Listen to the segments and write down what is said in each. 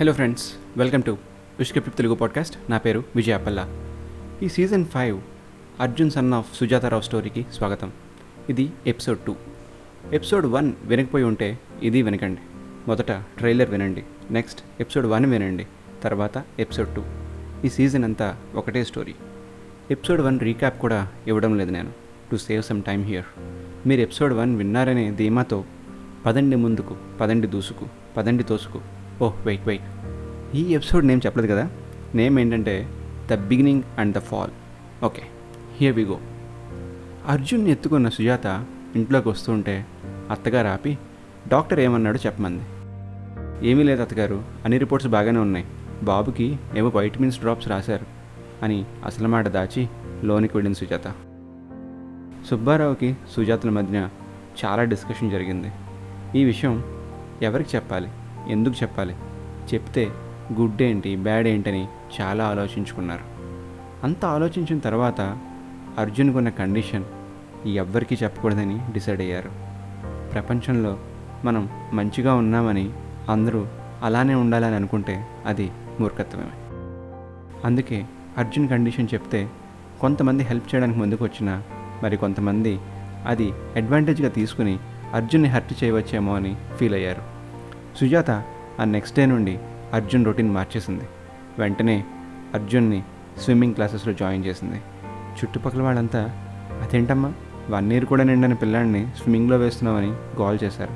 Hello friends welcome to విష్కప్టిప్ Telugu podcast నా పేరు విజయాపల్ల ఈ season five Arjun son of Sujatha Rao స్టోరీకి స్వాగతం. ఇది ఎపిసోడ్ టూ ఎపిసోడ్ వన్ వినకపోయి ఉంటే ఇది వినకండి. మొదట ట్రైలర్ వినండి. నెక్స్ట్ ఎపిసోడ్ వన్ వినండి. తర్వాత ఎపిసోడ్ టూ ఈ సీజన్ అంతా ఒకటే స్టోరీ ఎపిసోడ్ వన్ రీక్యాప్ కూడా ఇవ్వడం లేదు నేను. To save some time here మీరు ఎపిసోడ్ వన్ విన్నారనే ధీమాతో పదండి ముందుకు పదండి దూసుకు పదండి తోసుకు ఓహ్ వెయిట్ వెయిట్. ఈ ఎపిసోడ్ నేమ్ చెప్పలేదు కదా? నేమ్ ఏంటంటే the beginning and the fall. Okay here we go. Arjun ఎత్తుకున్న సుజాత ఇంట్లోకి వస్తుంటే అత్తగారు ఆపి డాక్టర్ ఏమన్నాడో చెప్పమంది. ఏమీ లేదు అత్తగారు అన్ని రిపోర్ట్స్ బాగానే ఉన్నాయి. బాబుకి ఏమో వైటమిన్స్ డ్రాప్స్ రాశారు. అని అసలు మాట దాచి లోనికి వెళ్ళింది సుజాత. సుబ్బారావుకి సుజాతల మధ్య చాలా డిస్కషన్ జరిగింది. ఈ విషయం ఎవరికి చెప్పాలి? ఎందుకు చెప్పాలి? చెప్తే గుడ్ ఏంటి బ్యాడ్ ఏంటని చాలా ఆలోచించుకున్నారు. అంత ఆలోచించిన తర్వాత అర్జున్కు ఉన్న కండిషన్ ఎవ్వరికీ చెప్పకూడదని డిసైడ్ అయ్యారు. ప్రపంచంలో మనం మంచిగా ఉన్నామని అందరూ అలానే ఉండాలని అనుకుంటే అది మూర్ఖత్వమే. అందుకే అర్జున్ కండిషన్ చెప్తే కొంతమంది హెల్ప్ చేయడానికి ముందుకు వచ్చినా మరి కొంతమంది అది అడ్వాంటేజ్గా తీసుకుని అర్జున్ని హర్ట్ చేయవచ్చేమో అని ఫీల్ అయ్యారు. సుజాత ఆ నెక్స్ట్ డే నుండి అర్జున్ రొటీన్ మార్చేసింది. వెంటనే అర్జున్ని స్విమ్మింగ్ క్లాసెస్లో జాయిన్ చేసింది. చుట్టుపక్కల వాళ్ళంతా అదేంటమ్మా వన్ ఇయర్ కూడా నిండిన పిల్లాడిని స్విమ్మింగ్లో వేస్తున్నామని గోల్ చేశారు.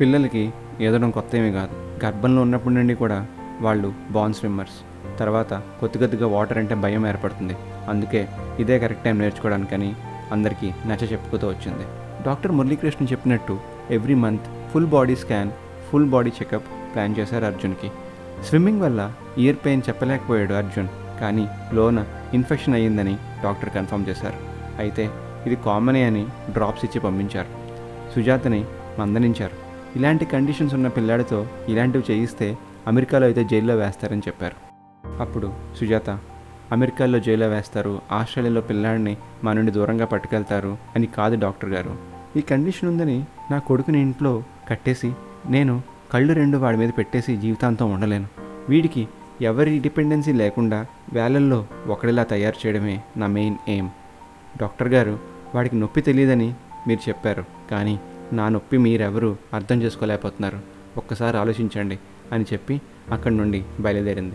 పిల్లలకి ఏదడం కొత్త ఏమీ కాదు. గర్భంలో ఉన్నప్పటి నుండి కూడా వాళ్ళు బాన్ స్విమ్మర్స్ తర్వాత కొద్ది కొద్దిగా వాటర్ అంటే భయం ఏర్పడుతుంది. అందుకే ఇదే కరెక్ట్ టైం నేర్చుకోవడానికని అందరికీ నచ్చ చెప్పుకుతూ వచ్చింది. డాక్టర్ మురళీకృష్ణ చెప్పినట్టు every month full body scan full body checkup plan చేశారు అర్జున్కి. స్విమ్మింగ్ వల్ల ఇయర్ పెయిన్ చెప్పలేకపోయాడు అర్జున్ కానీ లోన ఇన్ఫెక్షన్ అయ్యిందని డాక్టర్ కన్ఫర్మ్ చేశారు. అయితే ఇది కామనే అని డ్రాప్స్ ఇచ్చి పంపించారు. సుజాతని మందలించారు. ఇలాంటి కండిషన్స్ ఉన్న పిల్లాడితో ఇలాంటివి చేయిస్తే అమెరికాలో అయితే జైల్లో వేస్తారని చెప్పారు. అప్పుడు సుజాత అమెరికాలో జైల్లో వేస్తారు ఆస్ట్రేలియాలో పిల్లాడిని మా నుండి దూరంగా పట్టుకెళ్తారు అని కాదు డాక్టర్ గారు. ఈ కండిషన్ ఉందని నా కొడుకుని ఇంట్లో కట్టేసి నేను కళ్ళు రెండు వాడి మీద పెట్టేసి జీవితాంతం ఉండలేను. వీడికి ఎవరి డిపెండెన్సీ లేకుండా వేలల్లో ఒకడిలా తయారు చేయడమే నా మెయిన్ ఎయిమ్. డాక్టర్ గారు వాడికి నొప్పి తెలియదని మీరు చెప్పారు కానీ నా నొప్పి మీరెవరూ అర్థం చేసుకోలేకపోతున్నారు. ఒక్కసారి ఆలోచించండి అని చెప్పి అక్కడి నుండి బయలుదేరింది.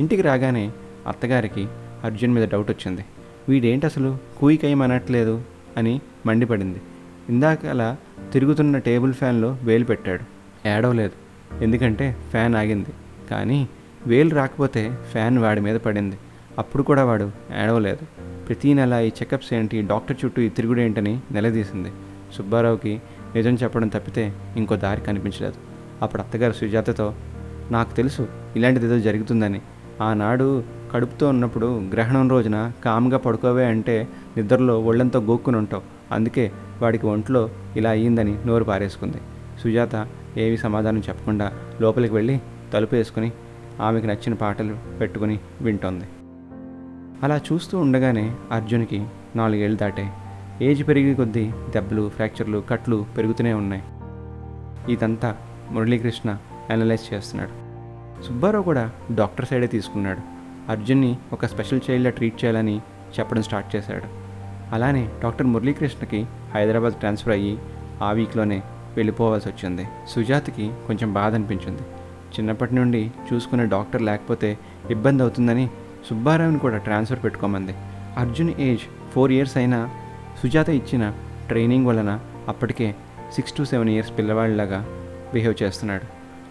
ఇంటికి రాగానే అత్తగారికి అర్జున్ మీద డౌట్ వచ్చింది. వీడేంటి అసలు కూయికయ్యమనట్లేదు అని మండిపడింది. ఇందాక అలా తిరుగుతున్న టేబుల్ ఫ్యాన్లో వేలు పెట్టాడు. ఏడవలేదు. ఎందుకంటే ఫ్యాన్ ఆగింది. కానీ వేలు రాకపోతే ఫ్యాన్ వాడి మీద పడింది. అప్పుడు కూడా వాడు ఏడవలేదు. ప్రతీ నెల ఈ చెకప్స్ ఏంటి డాక్టర్ చుట్టూ ఈ తిరుగుడు ఏంటని నిలదీసింది. సుబ్బారావుకి నిజం చెప్పడం తప్పితే ఇంకో దారి కనిపించలేదు. అప్పుడు అత్తగారు సుజాతతో నాకు తెలుసు ఇలాంటిది ఏదో జరుగుతుందని. ఆనాడు కడుపుతో ఉన్నప్పుడు గ్రహణం రోజున కామ్గా పడుకోవే అంటే నిద్రలో ఒళ్ళంతా గోక్కుని ఉంటావు. అందుకే వాడికి ఒంట్లో ఇలా అయ్యిందని నోరు పారేసుకుంది. సుజాత ఏవి సమాధానం చెప్పకుండా లోపలికి వెళ్ళి తలుపు వేసుకుని ఆమెకు నచ్చిన పాటలు పెట్టుకుని వింటోంది. అలా చూస్తూ ఉండగానే అర్జున్కి నాలుగేళ్ళు దాటే. ఏజ్ పెరిగే కొద్దీ దెబ్బలు ఫ్రాక్చర్లు కట్లు పెరుగుతూనే ఉన్నాయి. ఇదంతా మురళీకృష్ణ అనలైజ్ చేస్తున్నాడు. సుబ్బారావు కూడా డాక్టర్ సైడే తీసుకున్నాడు. అర్జున్ని ఒక స్పెషల్ చైల్డ్లా ట్రీట్ చేయాలని చెప్పడం స్టార్ట్ చేశాడు. అలానే డాక్టర్ మురళీకృష్ణకి హైదరాబాద్ ట్రాన్స్ఫర్ అయ్యి ఆ వీక్లోనే వెళ్ళిపోవాల్సి వచ్చింది. సుజాతకి కొంచెం బాధ అనిపించింది. చిన్నప్పటి నుండి చూసుకునే డాక్టర్ లేకపోతే ఇబ్బంది అవుతుందని సుబ్బారావుని కూడా ట్రాన్స్ఫర్ పెట్టుకోమంది. అర్జున్ ఏజ్ ఫోర్ ఇయర్స్ అయినా సుజాత ఇచ్చిన ట్రైనింగ్ వలన అప్పటికే సిక్స్ టు సెవెన్ ఇయర్స్ పిల్లవాళ్ళలాగా బిహేవ్ చేస్తున్నాడు.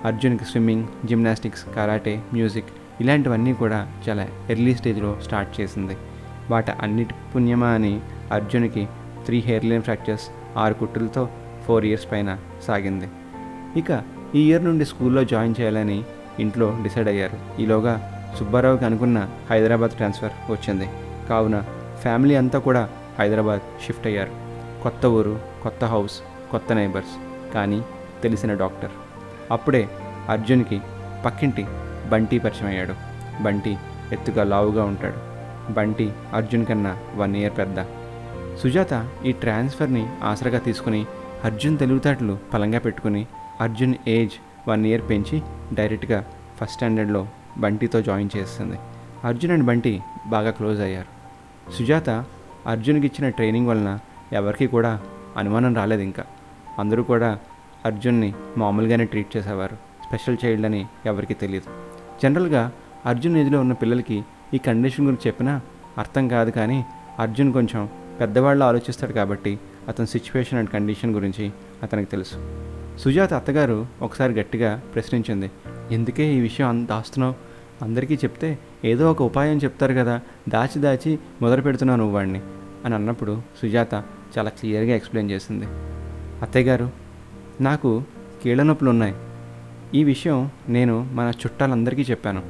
అర్జున్కి స్విమ్మింగ్ జిమ్నాస్టిక్స్ కరాటే మ్యూజిక్ ఇలాంటివన్నీ కూడా చాలా ఎర్లీ స్టేజ్లో స్టార్ట్ చేసింది. వాటి అన్నిటి పుణ్యమా అని అర్జున్కి త్రీ హెయిర్ లైన్ ఫ్రాక్చర్స్ ఆరు కుట్టులతో ఫోర్ ఇయర్స్ పైన సాగింది. ఇక ఈ ఇయర్ నుండి స్కూల్లో జాయిన్ చేయాలని ఇంట్లో డిసైడ్ అయ్యారు. ఈలోగా సుబ్బారావుకి అనుకున్న హైదరాబాద్ ట్రాన్స్ఫర్ వచ్చింది. కావున ఫ్యామిలీ అంతా కూడా హైదరాబాద్ షిఫ్ట్ అయ్యారు. కొత్త ఊరు కొత్త హౌస్ కొత్త నైబర్స్ కానీ తెలిసిన డాక్టర్. అప్పుడే అర్జున్కి పక్కింటి బంటి పరిచయం అయ్యాడు. బంటి ఎత్తుగా లావుగా ఉంటాడు. బంటి అర్జున్ కన్నా వన్ ఇయర్ పెద్ద. సుజాత ఈ ట్రాన్స్ఫర్ని ఆసరగా తీసుకుని అర్జున్ తెలివితేటలు పలంగా పెట్టుకుని అర్జున్ ఏజ్ వన్ ఇయర్ పెంచి డైరెక్ట్గా ఫస్ట్ స్టాండర్డ్లో బంటితో జాయిన్ చేస్తుంది. అర్జున్ అండ్ బంటి బాగా క్లోజ్ అయ్యారు. సుజాత అర్జున్కి ఇచ్చిన ట్రైనింగ్ వలన ఎవరికి కూడా అనుమానం రాలేదు ఇంకా. అందరూ కూడా అర్జున్ని మామూలుగానే ట్రీట్ చేసేవారు. స్పెషల్ చైల్డ్ అని ఎవరికి తెలియదు జనరల్గా అర్జున్ ఏజ్లో ఉన్న పిల్లలకి ఈ కండిషన్ గురించి చెప్పినా అర్థం కాదు కానీ అర్జున్ కొంచెం పెద్దవాళ్ళు ఆలోచిస్తాడు కాబట్టి అతని సిచ్యువేషన్ అండ్ కండిషన్ గురించి అతనికి తెలుసు. సుజాత అత్తగారు ఒకసారి గట్టిగా ప్రశ్నించింది ఎందుకే ఈ విషయం అంత దాస్తున్నావు? అందరికీ చెప్తే ఏదో ఒక ఉపాయం చెప్తారు కదా దాచి దాచి మొదలు పెడుతున్నావు నువ్వు వాడిని అని అన్నప్పుడు సుజాత చాలా క్లియర్గా ఎక్స్ప్లెయిన్ చేసింది. అత్తయ్య గారు నాకు కీళ్ళ నొప్పులు ఉన్నాయి. ఈ విషయం నేను మన చుట్టాలందరికీ చెప్పాను.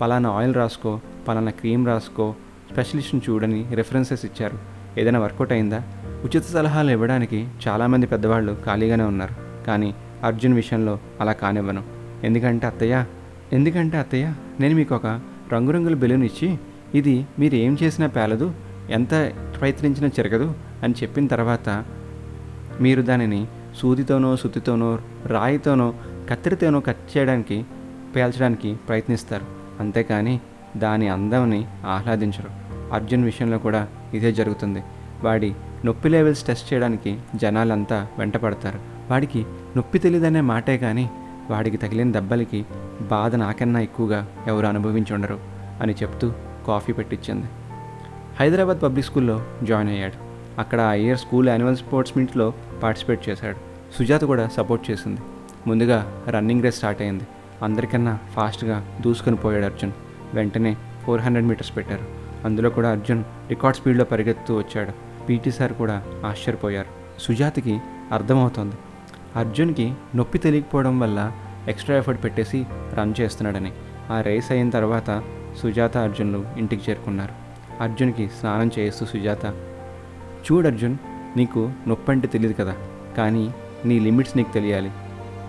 పలానా ఆయిల్ రాసుకో పలానా క్రీమ్ రాసుకో స్పెషలిస్ట్ని చూడని రెఫరెన్సెస్ ఇచ్చారు. ఏదైనా వర్కౌట్ అయిందా? ఉచిత సలహాలు ఇవ్వడానికి చాలామంది పెద్దవాళ్ళు ఖాళీగానే ఉన్నారు. కానీ అర్జున్ విషయంలో అలా కానివ్వను. ఎందుకంటే అత్తయ్య? ఎందుకంటే అత్తయ్య? నేను మీకు ఒక రంగురంగుల బెలూన్ ఇచ్చి ఇది మీరు ఏం చేసినా పేలదు ఎంత ప్రయత్నించినా చెరగదు అని చెప్పిన తర్వాత మీరు దానిని సూదితోనో సుత్తితోనో రాయితోనో కత్తిరితోనో కట్ చేయడానికి పేల్చడానికి ప్రయత్నిస్తారు. అంతేకాని దాని అందంని ఆహ్లాదించరు. అర్జున్ విషయంలో కూడా ఇదే జరుగుతుంది. వాడి నొప్పి లెవెల్స్ టెస్ట్ చేయడానికి జనాలంతా వెంటపడతారు. వాడికి నొప్పి తెలియదనే మాటే కానీ వాడికి తగిలిన దెబ్బలకి బాధ నాకన్నా ఎక్కువగా ఎవరు అనుభవించి ఉండరు అని చెప్తూ కాఫీ పెట్టించింది హైదరాబాద్ పబ్లిక్ స్కూల్లో జాయిన్ అయ్యాడు. అక్కడ ఆ ఇయర్ స్కూల్ యాన్యువల్ స్పోర్ట్స్ మీట్లో పార్టిసిపేట్ చేశాడు. సుజాత కూడా సపోర్ట్ చేసింది. ముందుగా రన్నింగ్ రేస్ స్టార్ట్ అయింది. అందరికన్నా ఫాస్ట్గా దూసుకొని పోయాడు అర్జున్. వెంటనే ఫోర్ హండ్రెడ్ మీటర్స్ పెట్టారు. అందులో కూడా అర్జున్ రికార్డ్ స్పీడ్లో పరిగెత్తుతూ వచ్చాడు. పీటీ సార్ కూడా ఆశ్చర్యపోయారు. సుజాతకి అర్థమవుతోంది. అర్జున్కి నొప్పి తెలియకపోవడం వల్ల ఎక్స్ట్రా ఎఫర్ట్ పెట్టేసి రన్ చేస్తున్నాడని. ఆ రేస్ అయిన తర్వాత సుజాత అర్జున్లు ఇంటికి చేరుకున్నారు. అర్జున్కి స్నానం చేస్తూ సుజాత చూడు అర్జున్ నీకు నొప్పి అంటే తెలియదు కదా కానీ నీ లిమిట్స్ నీకు తెలియాలి.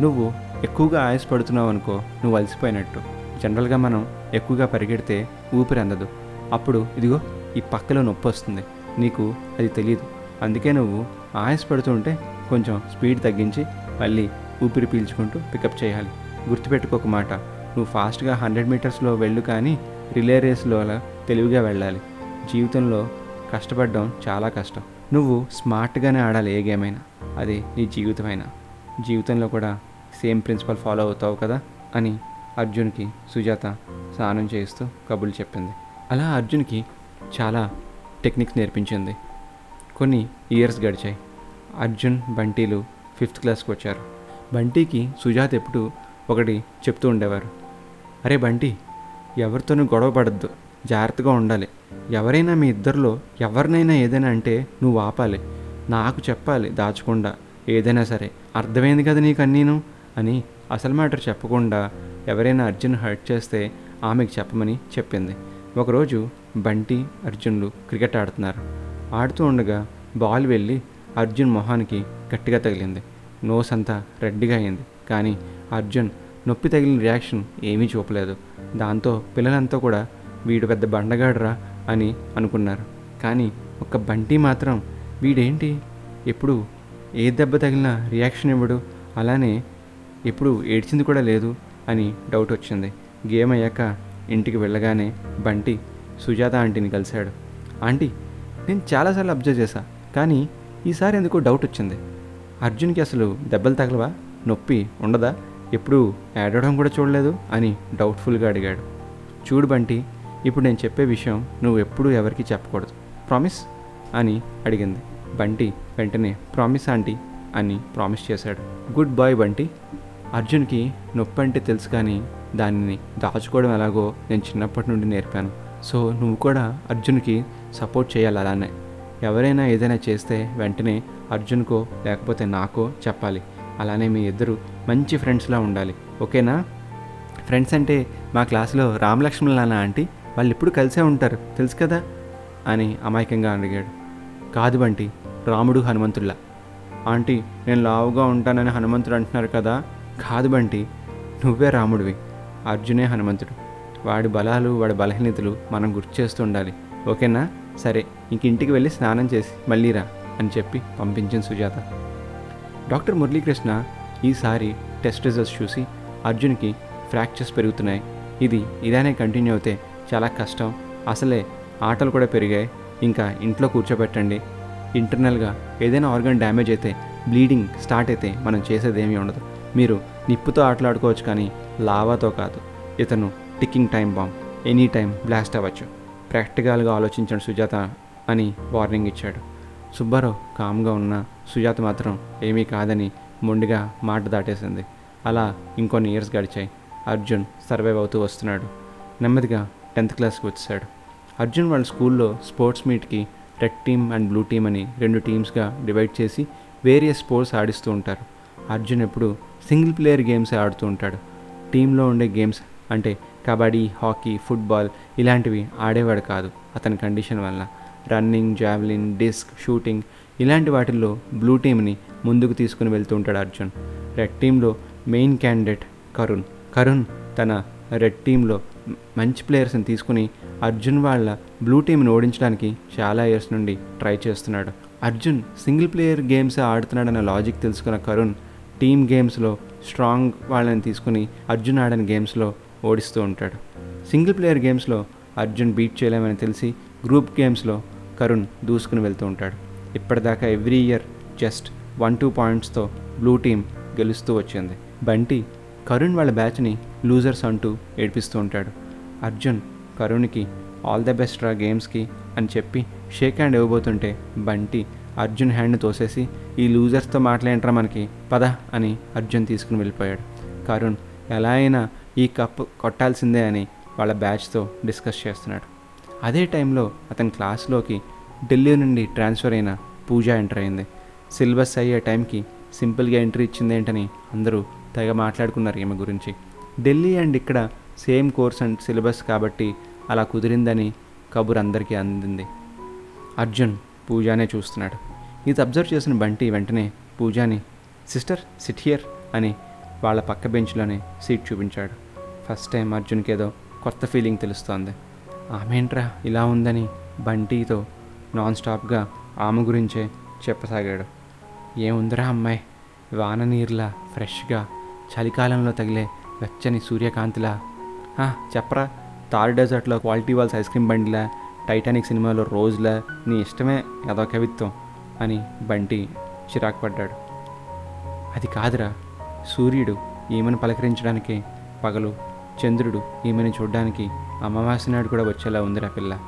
నువ్వు ఎక్కువగా ఆయాసపడుతున్నావు అనుకో నువ్వు అలసిపోయినట్టు. జనరల్గా మనం ఎక్కువగా పరిగెడితే ఊపిరి అందదు. అప్పుడు ఇదిగో ఈ పక్కలో నొప్పి వస్తుంది. నీకు అది తెలియదు అందుకే నువ్వు ఆయాసపడుతుంటే కొంచెం స్పీడ్ తగ్గించి మళ్ళీ ఊపిరి పీల్చుకుంటూ పికప్ చేయాలి. గుర్తుపెట్టుకోక మాట. నువ్వు ఫాస్ట్గా హండ్రెడ్ మీటర్స్లో వెళ్ళు కానీ రిలే రేస్లో అలా తెలివిగా వెళ్ళాలి. జీవితంలో కష్టపడడం చాలా కష్టం. నువ్వు స్మార్ట్గానే ఆడాలి ఏ గేమ్ అయినా అది నీ జీవితమైనా. జీవితంలో కూడా సేమ్ ప్రిన్సిపల్ ఫాలో అవుతావు కదా అని అర్జున్కి సుజాత స్నానం చేస్తూ కబుర్లు చెప్పింది. అలా అర్జున్కి చాలా టెక్నిక్స్ నేర్పించింది. కొన్ని ఇయర్స్ గడిచాయి. అర్జున్ బంటీలు ఫిఫ్త్ క్లాస్కి వచ్చారు. బంటీకి సుజాత ఎప్పుడు ఒకటి చెప్తూ ఉండేవారు. అరే బంటి ఎవరితోనూ గొడవ పడద్దు. జాగ్రత్తగా ఉండాలి. ఎవరైనా మీ ఇద్దరిలో ఎవరినైనా ఏదైనా అంటే నువ్వు ఆపాలి. నాకు చెప్పాలి దాచకుండా ఏదైనా సరే. అర్థమైంది కదా నీకు అన్నీను? అని అసలు మ్యాటర్ చెప్పకుండా ఎవరైనా అర్జున్ హర్ట్ చేస్తే ఆమెకు చెప్పమని చెప్పింది. ఒకరోజు బంటి అర్జున్లు క్రికెట్ ఆడుతున్నారు. ఆడుతూ ఉండగా బాల్ వెళ్ళి అర్జున్ మొహానికి గట్టిగా తగిలింది. నోస్ అంతా రెడ్డిగా అయింది. కానీ అర్జున్ నొప్పి తగిలిన రియాక్షన్ ఏమీ చూపలేదు. దాంతో పిల్లలంతా కూడా వీడు పెద్ద బండగాడరా అని అనుకున్నారు. కానీ ఒక్క బంటి మాత్రం వీడేంటి? ఎప్పుడు ఏ దెబ్బ తగిలినా రియాక్షన్ ఇవ్వడు. అలానే ఎప్పుడు ఏడ్చింది కూడా లేదు అని డౌట్ వచ్చింది. గేమ్ అయ్యాక ఇంటికి వెళ్ళగానే బంటి సుజాత ఆంటీని కలిశాడు. ఆంటీ నేను చాలాసార్లు అబ్జర్వ్ చేశా కానీ ఈసారి ఎందుకో డౌట్ వచ్చింది. అర్జున్కి అసలు దెబ్బలు తగలవా? నొప్పి ఉండదా? ఎప్పుడు ఏడవడం కూడా చూడలేదు అని డౌట్ఫుల్గా అడిగాడు. చూడు బంటి ఇప్పుడు నేను చెప్పే విషయం నువ్వు ఎప్పుడూ ఎవరికి చెప్పకూడదు. ప్రామిస్ అని అడిగింది. బంటి వెంటనే ప్రామిస్ ఆంటీ అని ప్రామిస్ చేశాడు. Good boy Bunty. అర్జున్కి నొప్పి అంటే తెలుసు కానీ దానిని దాచుకోవడం ఎలాగో నేను చిన్నప్పటి నుండి నేర్పాను. సో నువ్వు కూడా అర్జున్కి సపోర్ట్ చేయాలి అలానే. ఎవరైనా ఏదైనా చేస్తే వెంటనే అర్జున్కో లేకపోతే నాకో చెప్పాలి. అలానే మీ ఇద్దరు మంచి ఫ్రెండ్స్లా ఉండాలి. ఓకేనా? ఫ్రెండ్స్ అంటే మా క్లాసులో రామలక్ష్మణ్ నాన్న ఆంటీ వాళ్ళు ఇప్పుడు కలిసే ఉంటారు. తెలుసు కదా? అని అమాయకంగా అడిగాడు. కాదు బంటి రాముడు హనుమంతుల్లా ఆంటీ నేను లావుగా ఉంటానని హనుమంతుడు అంటున్నారు కదా? కాదు బంటి నువ్వే రాముడివి. అర్జునే హనుమంతుడు. వాడి బలాలు వాడి బలహీనతలు మనం గుర్తు చేస్తూ ఉండాలి. ఓకేనా? సరే ఇంక ఇంటికి వెళ్ళి స్నానం చేసి మళ్ళీ రా అని చెప్పి పంపించింది సుజాత. డాక్టర్ మురళీకృష్ణ ఈసారి టెస్ట్ రిజల్ట్స్ చూసి అర్జున్కి ఫ్రాక్చర్స్ పెరుగుతున్నాయి. ఇది ఇదానే కంటిన్యూ అవుతే చాలా కష్టం. అసలే ఆటలు కూడా పెరిగాయి. ఇంకా ఇంట్లో కూర్చోబెట్టండి. ఇంటర్నల్గా ఏదైనా ఆర్గన్ డ్యామేజ్ అయితే బ్లీడింగ్ స్టార్ట్ అయితే మనం చేసేది ఏమీ ఉండదు. మీరు నిప్పుతో ఆటలాడుకోవచ్చు కానీ లావాతో కాదు. ఇతను ticking time bomb. Any time blast అవ్వచ్చు. ప్రాక్టికల్గా ఆలోచించండి సుజాత అని వార్నింగ్ ఇచ్చాడు. సుబ్బారావు కామ్గా ఉన్న సుజాత మాత్రం ఏమీ కాదని మొండిగా మాట దాటేసింది. అలా ఇంకొన్ని ఇయర్స్ గడిచాయి. అర్జున్ సర్వైవ్ అవుతూ వస్తున్నాడు. నెమ్మదిగా టెన్త్ క్లాస్కి వచ్చాడు అర్జున్ వాళ్ళ స్కూల్లో sports మీట్కి red team and blue team అని రెండు టీమ్స్గా డివైడ్ చేసి వేరియస్ స్పోర్ట్స్ ఆడిస్తూ ఉంటారు. అర్జున్ ఎప్పుడు సింగిల్ ప్లేయర్ గేమ్స్ ఆడుతూ ఉంటాడు. టీంలో ఉండే గేమ్స్ అంటే కబడ్డీ హాకీ ఫుట్బాల్ ఇలాంటివి ఆడేవాడు కాదు అతని కండిషన్ వల్ల రన్నింగ్ జావ్లిన్ డిస్క్ షూటింగ్ ఇలాంటి వాటిల్లో బ్లూ టీమ్ని ముందుకు తీసుకుని వెళ్తూ ఉంటాడు అర్జున్. రెడ్ టీంలో మెయిన్ క్యాండిడేట్ కరుణ్. కరుణ్ తన రెడ్ టీంలో మంచి ప్లేయర్స్ని తీసుకుని అర్జున్ వాళ్ళ బ్లూ టీంని ఓడించడానికి చాలా ఇయర్స్ నుండి ట్రై చేస్తున్నాడు. అర్జున్ సింగిల్ ప్లేయర్ గేమ్స్ ఆడుతున్నాడన్న లాజిక్ తెలుసుకున్న కరుణ్ టీమ్ గేమ్స్లో స్ట్రాంగ్ వాళ్ళని తీసుకుని అర్జున్ ఆడని గేమ్స్లో ఓడిస్తూ ఉంటాడు. సింగిల్ ప్లేయర్ గేమ్స్లో అర్జున్ బీట్ చేయలేమని తెలిసి గ్రూప్ గేమ్స్లో కరుణ్ దూసుకుని వెళ్తూ ఉంటాడు. ఇప్పటిదాకా every year just one two పాయింట్స్తో blue team గెలుస్తూ వచ్చింది. బంటి కరుణ్ వాళ్ళ బ్యాచ్ని లూజర్స్ అంటూ ఏడిపిస్తూ ఉంటాడు. అర్జున్ కరుణ్కి ఆల్ ద బెస్ట్ రా గేమ్స్కి అని చెప్పి షేక్ హ్యాండ్ ఇవ్వబోతుంటే బంటి అర్జున్ హ్యాండ్ని తోసేసి ఈ లూజర్స్తో మాట్లాడరా మనకి పద అని అర్జున్ తీసుకుని వెళ్ళిపోయాడు. కరుణ్ ఎలా అయినా ఈ కప్ కొట్టాల్సిందే అని వాళ్ళ బ్యాచ్తో డిస్కస్ చేస్తున్నాడు. అదే టైంలో అతని క్లాస్లోకి ఢిల్లీ నుండి ట్రాన్స్ఫర్ అయిన పూజ ఎంటర్ అయింది. సిలబస్ అయ్యే టైంకి సింపుల్గా ఎంట్రీ ఇచ్చిందేంటని అందరూ తెగ మాట్లాడుకున్నారు ఈమె గురించి. ఢిల్లీ అండ్ ఇక్కడ సేమ్ కోర్స్ అండ్ సిలబస్ కాబట్టి అలా కుదిరిందని కబుర్ అందరికీ అందింది. అర్జున్ పూజానే చూస్తున్నాడు. ఇది అబ్జర్వ్ చేసిన బంటి వెంటనే పూజాని సిస్టర్ సిట్ హియర్ అని వాళ్ళ పక్క బెంచ్లోనే సీట్ చూపించాడు. ఫస్ట్ టైం అర్జున్కి ఏదో కొత్త ఫీలింగ్ తెలుస్తోంది. ఆమెంట్రా ఇలా ఉందని బంటితో నాన్ స్టాప్గా ఆమె గురించే చెప్పసాగాడు. ఏముందిరా అమ్మాయి వాన నీరులా ఫ్రెష్గా చలికాలంలో తగిలే వెచ్చని సూర్యకాంతిలా. "ఆ, చెప్పరా తార్ డెజర్ట్లో క్వాలిటీ వాల్స్ ఐస్ క్రీమ్ బండిలా టైటానిక్ సినిమాలో రోజులా నీ ఇష్టమే ఏదో కవిత్వం అని బంటి చిరాకు పడ్డాడు. అది కాదురా సూర్యుడు ఈమెను పలకరించడానికి పగలు చంద్రుడు ఈమెను చూడడానికి అమావాస్య నాడు కూడా వచ్చేలా ఉందిరా పిల్ల.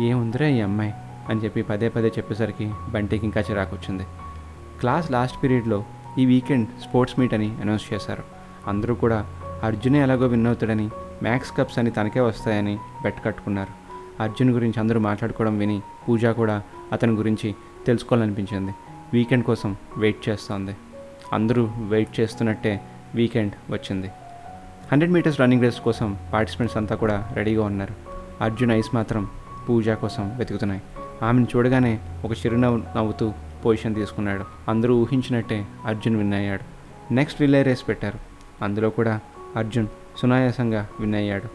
ఏముందిరా ఈ అమ్మాయి? అని చెప్పి పదే పదే చెప్పేసరికి బంటికి ఇంకా చిరాకొచ్చింది. క్లాస్ లాస్ట్ పీరియడ్లో ఈ వీకెండ్ స్పోర్ట్స్ మీట్ అని అనౌన్స్ చేశారు. అందరూ కూడా అర్జునే ఎలాగో విన్ అవుతాడని మ్యాక్స్ కప్స్ అని తనకే వస్తాయని బెట్ కట్టుకున్నారు. అర్జున్ గురించి అందరూ మాట్లాడుకోవడం విని పూజ కూడా అతని గురించి తెలుసుకోవాలనిపించింది. వీకెండ్ కోసం వెయిట్ చేస్తోంది. అందరూ వెయిట్ చేస్తున్నట్టే వీకెండ్ వచ్చింది. హండ్రెడ్ మీటర్స్ రన్నింగ్ రేస్ కోసం పార్టిసిపెంట్స్ అంతా కూడా రెడీగా ఉన్నారు. అర్జున్ ఐస్ మాత్రం పూజ కోసం వెతుకుతున్నాయి. ఆమెను చూడగానే ఒక చిరునవ్వు నవ్వుతూ పొజిషన్ తీసుకున్నాడు. అందరూ ఊహించినట్టే అర్జున్ విన్ అయ్యాడు. నెక్స్ట్ రిలే రేస్ పెట్టారు. అందులో కూడా అర్జున్ సునాయాసంగా విన్ అయ్యాడు.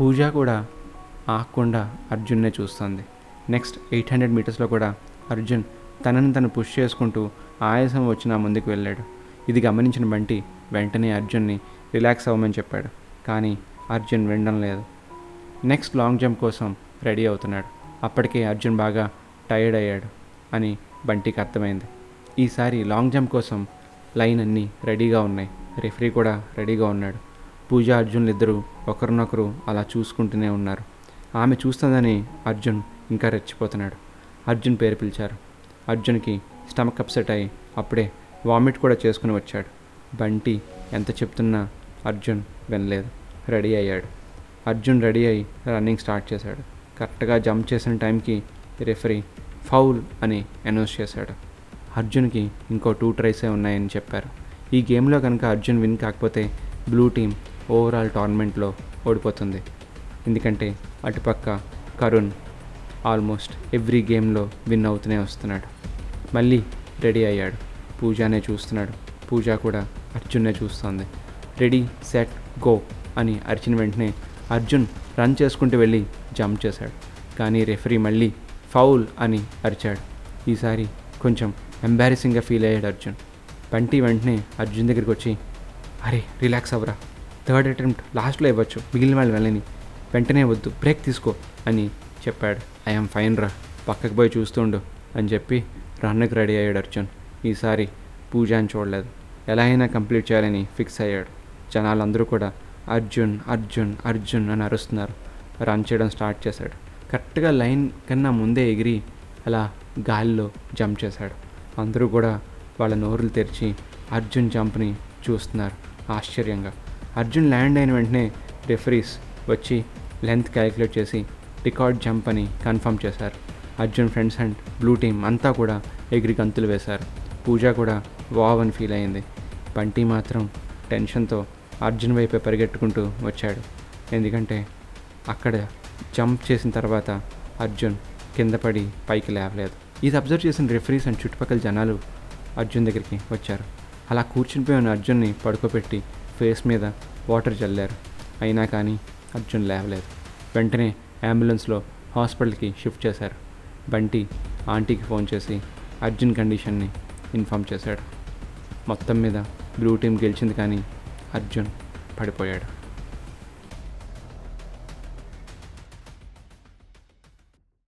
పూజ కూడా ఆకుండా అర్జున్నే చూస్తుంది. నెక్స్ట్ ఎయిట్ హండ్రెడ్ మీటర్స్లో కూడా అర్జున్ తనని తను పుష్ చేసుకుంటూ ఆయాసం వచ్చిన ముందుకు వెళ్ళాడు. ఇది గమనించిన బంటి వెంటనే అర్జున్ని రిలాక్స్ అవ్వమని చెప్పాడు. కానీ అర్జున్ వినడం లేదు. నెక్స్ట్ లాంగ్ జంప్ కోసం రెడీ అవుతున్నాడు. అప్పటికే అర్జున్ బాగా టైర్డ్ అయ్యాడు అని బంటికి అర్థమైంది. ఈసారి లాంగ్ జంప్ కోసం లైన్ అన్నీ రెడీగా ఉన్నాయి. రెఫరీ కూడా రెడీగా ఉన్నాడు. పూజ అర్జున్లు ఇద్దరు ఒకరినొకరు అలా చూసుకుంటూనే ఉన్నారు. ఆమె చూస్తుందని అర్జున్ ఇంకా రెచ్చిపోతున్నాడు. అర్జున్ పేరు పిలిచారు. అర్జున్కి స్టమక్ అప్సెట్ అయి అప్పుడే వామిట్ కూడా చేసుకుని వచ్చాడు. బంటి ఎంత చెప్తున్నా అర్జున్ వినలేదు. రెడీ అయ్యాడు. అర్జున్ రెడీ అయ్యి రన్నింగ్ స్టార్ట్ చేశాడు. కరెక్ట్గా జంప్ చేసిన టైంకి రెఫరీ ఫౌల్ అని అనౌన్స్ చేశాడు. అర్జున్కి ఇంకో టూ ట్రైసే ఉన్నాయని చెప్పారు. ఈ గేమ్లో కనుక అర్జున్ విన్ కాకపోతే బ్లూ టీం ఓవరాల్ టోర్నమెంట్లో ఓడిపోతుంది. ఎందుకంటే అటుపక్క కరుణ్ ఆల్మోస్ట్ ఎవ్రీ గేమ్లో విన్ అవుతూనే వస్తున్నాడు. మళ్ళీ రెడీ అయ్యాడు. పూజానే చూస్తున్నాడు. పూజ కూడా అర్జున్నే చూస్తోంది. రెడీ సెట్ గో అని అరిచిన వెంటనే అర్జున్ రన్ చేసుకుంటూ వెళ్ళి జంప్ చేశాడు. కానీ రెఫరీ మళ్ళీ ఫౌల్ అని అరిచాడు. ఈసారి కొంచెం ఎంబారెసింగ్గా ఫీల్ అయ్యాడు అర్జున్. బంటి వెంటనే అర్జున్ దగ్గరికి వచ్చి అరే రిలాక్స్ అవ్వరా. థర్డ్ అటెంప్ట్ లాస్ట్లో ఇవ్వచ్చు మిగిలిన వాళ్ళు వెళ్ళని. వెంటనే వద్దు బ్రేక్ తీసుకో అని చెప్పాడు. ఐఎమ్ ఫైన్ రా పక్కకు పోయి చూస్తుండు అని చెప్పి రన్నుకి రెడీ అయ్యాడు అర్జున్. ఈసారి పూజ అని చూడలేదు. ఎలా అయినా కంప్లీట్ చేయాలని ఫిక్స్ అయ్యాడు. జనాలందరూ కూడా అర్జున్ అర్జున్ అర్జున్ అని అరుస్తున్నారు. రన్ చేయడం స్టార్ట్ చేశాడు. కరెక్ట్గా లైన్ కన్నా ముందే ఎగిరి అలా గాలిలో జంప్ చేశాడు. అందరూ కూడా వాళ్ళ నోరులు తెరిచి అర్జున్ జంప్ని చూస్తున్నారు ఆశ్చర్యంగా. అర్జున్ ల్యాండ్ అయిన వెంటనే రెఫరీస్ వచ్చి లెంత్ క్యాలిక్యులేట్ చేసి రికార్డ్ జంప్ అని కన్ఫర్మ్ చేశారు. Arjun friends and blue team అంతా కూడా ఎగిరి గంతులు వేశారు. పూజ కూడా వావ్ అని ఫీల్ అయింది. బంటి మాత్రం టెన్షన్తో అర్జున్ వైపే పరిగెట్టుకుంటూ వచ్చాడు. ఎందుకంటే అక్కడ జంప్ చేసిన తర్వాత అర్జున్ కింద పడి పైకి లేవలేదు. ఇది అబ్జర్వ్ చేసిన రెఫరీస్ అండ్ చుట్టుపక్కల జనాలు అర్జున్ దగ్గరికి వచ్చారు. అలా కూర్చునిపోయి ఉన్న అర్జున్ని పడుకోబెట్టి ఫేస్ మీద వాటర్ చల్లారు. అయినా కానీ అర్జున్ లేవలేదు. వెంటనే అంబులెన్స్లో హాస్పిటల్కి షిఫ్ట్ చేశారు. బంటి ఆంటీకి ఫోన్ చేసి అర్జున్ కండిషన్ని ఇన్ఫామ్ చేశాడు. మొత్తం మీద బ్లూ టీం గెలిచింది కానీ అర్జున్ పడిపోయాడు.